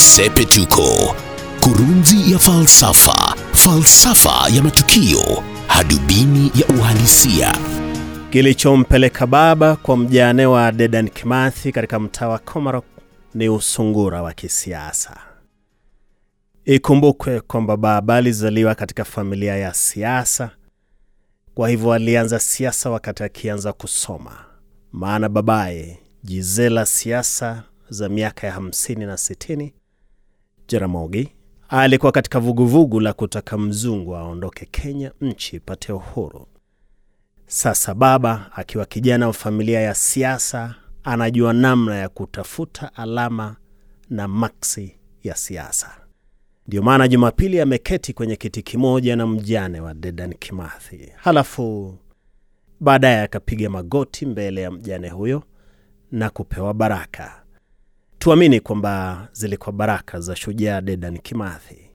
Sepetuko, kurunzi ya falsafa, falsafa ya matukio, hadubini ya uhalisia. Kilichompeleka baba kwa mjane wa Dedan Kimathi katika mtaa wa Komarok ni usungura wa kisiasa. Ikumbukwe kwamba baba alizaliwa katika familia ya siasa, kwa hivyo alianza siasa wakati akianza kusoma, maana babaye jizela siasa za miaka ya hamsini na sitini Jaramogi alikuwa katika vuguvugu la kutaka mzungu aondoke Kenya, nchi ipate uhuru. Sasa baba akiwa kijana wa familia ya siasa anajua namna ya kutafuta alama na maksi ya siasa. Ndio maana Jumapili ameketi kwenye kiti kimoja na mjane wa Dedan Kimathi, halafu baadaye akapiga magoti mbele ya mjane huyo na kupewa baraka. Tuamini kwamba zilikuwa baraka za shujaa Dedan Kimathi.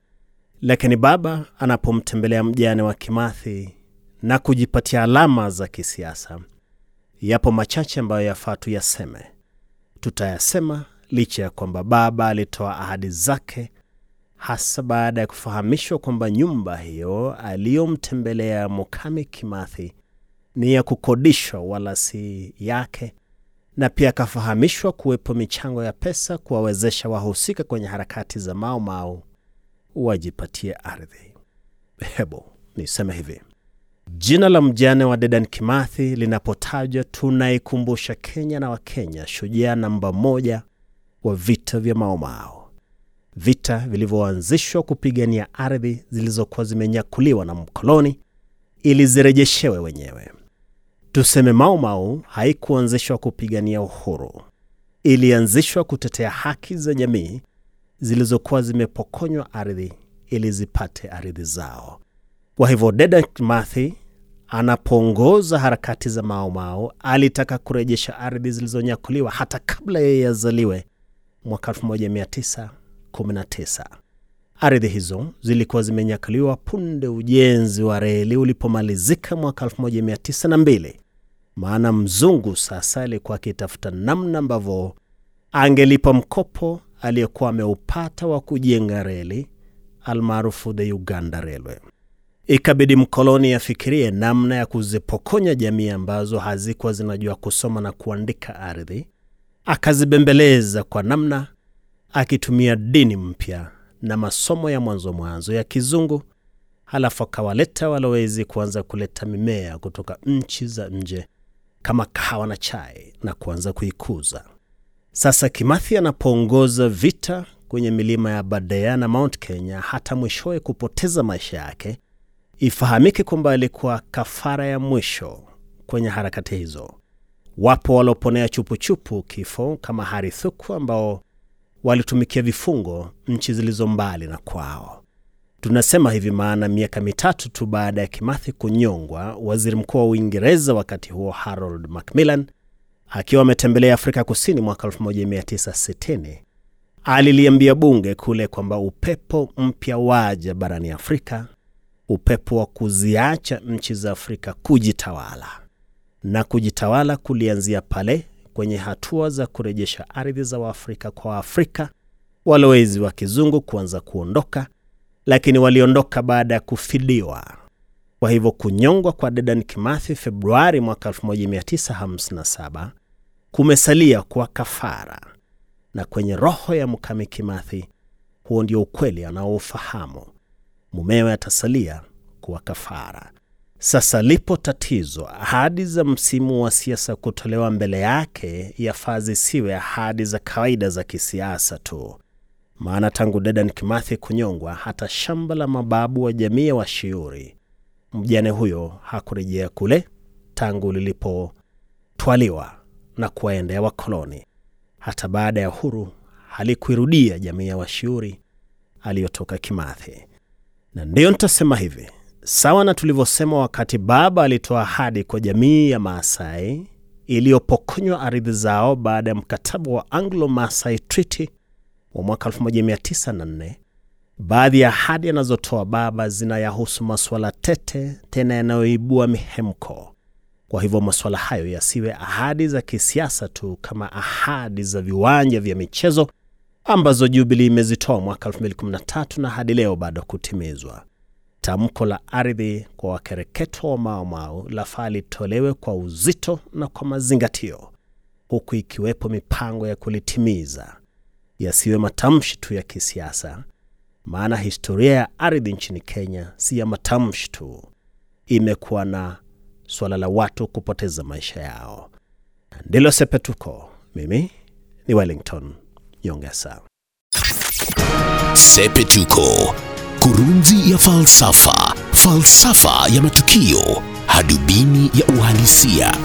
Lakini baba anapomtembelea mjane wa Kimathi na kujipatia alama za kisiasa, yapo machache ambayo yafaa tuyaseme. Tutayasema licha ya kwamba baba alitoa ahadi zake, hasa baada ya kufahamishwa kwamba nyumba hiyo aliyomtembelea Mukami Kimathi ni ya kukodishwa wala si yake, na pia akafahamishwa kuwepo michango ya pesa kuwawezesha wahusika kwenye harakati za Mau Mau wajipatie ardhi. Hebu niseme hivi, jina la mjane wa Dedan Kimathi linapotajwa, tunaikumbusha Kenya na Wakenya shujaa namba moja wa vita vya Mau Mau, vita vilivyoanzishwa kupigania ardhi zilizokuwa zimenyakuliwa na mkoloni ili zirejeshewe wenyewe. Tuseme Mau Mau haikuanzishwa kupigania uhuru, ilianzishwa kutetea haki za jamii zilizokuwa zimepokonywa ardhi ili zipate ardhi zao. Kwa hivyo Dedan Kimathi anapoongoza harakati za Mau Mau alitaka kurejesha ardhi zilizonyakuliwa hata kabla yeye azaliwe mwaka 1919. Ardhi hizo zilikuwa zimenyakuliwa punde ujenzi wa reli ulipomalizika mwaka 1902 maana mzungu sasa alikuwa akitafuta namna ambavyo angelipa mkopo aliyekuwa ameupata wa kujenga reli almaarufu the Uganda Railway. Ikabidi mkoloni afikirie namna ya kuzipokonya jamii ambazo hazikuwa zinajua kusoma na kuandika ardhi, akazibembeleza kwa namna akitumia dini mpya na masomo ya mwanzo mwanzo ya kizungu, halafu akawaleta walowezi kuanza kuleta mimea kutoka nchi za nje kama kahawa na chai na kuanza kuikuza. Sasa Kimathi anapoongoza vita kwenye milima ya Badea na Mount Kenya, hata mwishowe kupoteza maisha yake, ifahamike kwamba alikuwa kafara ya mwisho kwenye harakati hizo. Wapo walioponea chupuchupu kifo kama Harithuku ambao walitumikia vifungo nchi zilizo mbali na kwao. Tunasema hivi maana miaka mitatu tu baada ya Kimathi kunyongwa, waziri mkuu wa Uingereza wakati huo Harold Macmillan akiwa ametembelea Afrika Kusini mwaka 1960 aliliambia bunge kule kwamba upepo mpya waja barani Afrika, upepo wa kuziacha nchi za Afrika kujitawala, na kujitawala kulianzia pale kwenye hatua za kurejesha ardhi za Waafrika kwa Waafrika, walowezi wa kizungu kuanza kuondoka lakini waliondoka baada ya kufidiwa. Kwa hivyo kunyongwa kwa Dedan Kimathi Februari mwaka 1957 kumesalia kuwa kafara, na kwenye roho ya Mkami Kimathi, huo ndio ukweli anaoufahamu. Mumewe atasalia kuwa kafara. Sasa lipo tatizo, ahadi za msimu wa siasa kutolewa mbele yake yafaa zisiwe ahadi za kawaida za kisiasa tu maana tangu Dedan Kimathi kunyongwa, hata shamba la mababu wa jamii ya Washiuri, mjane huyo hakurejea kule tangu lilipotwaliwa na kuwaendea wakoloni. Hata baada ya uhuru halikuirudia jamii ya Washiuri aliyotoka Kimathi. Na ndiyo nitasema hivi, sawa na tulivyosema wakati baba alitoa ahadi kwa jamii ya Maasai iliyopokonywa ardhi zao baada ya mkataba wa Anglo-Maasai Treaty wa mwaka 1904. Baadhi ya ahadi anazotoa baba zinayahusu masuala tete, tena yanayoibua mihemko. Kwa hivyo masuala hayo yasiwe ahadi za kisiasa tu kama ahadi za viwanja vya michezo ambazo Jubilee imezitoa mwaka 2013 na hadi leo bado kutimizwa. Tamko la ardhi kwa wakereketo wa maomao lafaa litolewe kwa uzito na kwa mazingatio, huku ikiwepo mipango ya kulitimiza, yasiwe matamshi tu ya kisiasa, maana historia ya ardhi nchini Kenya si ya matamshi tu, imekuwa na suala la watu kupoteza maisha yao. Ndilo Sepetuko. Mimi ni Wellington Nyongesa. Sepetuko, kurunzi ya falsafa, falsafa ya matukio, hadubini ya uhalisia.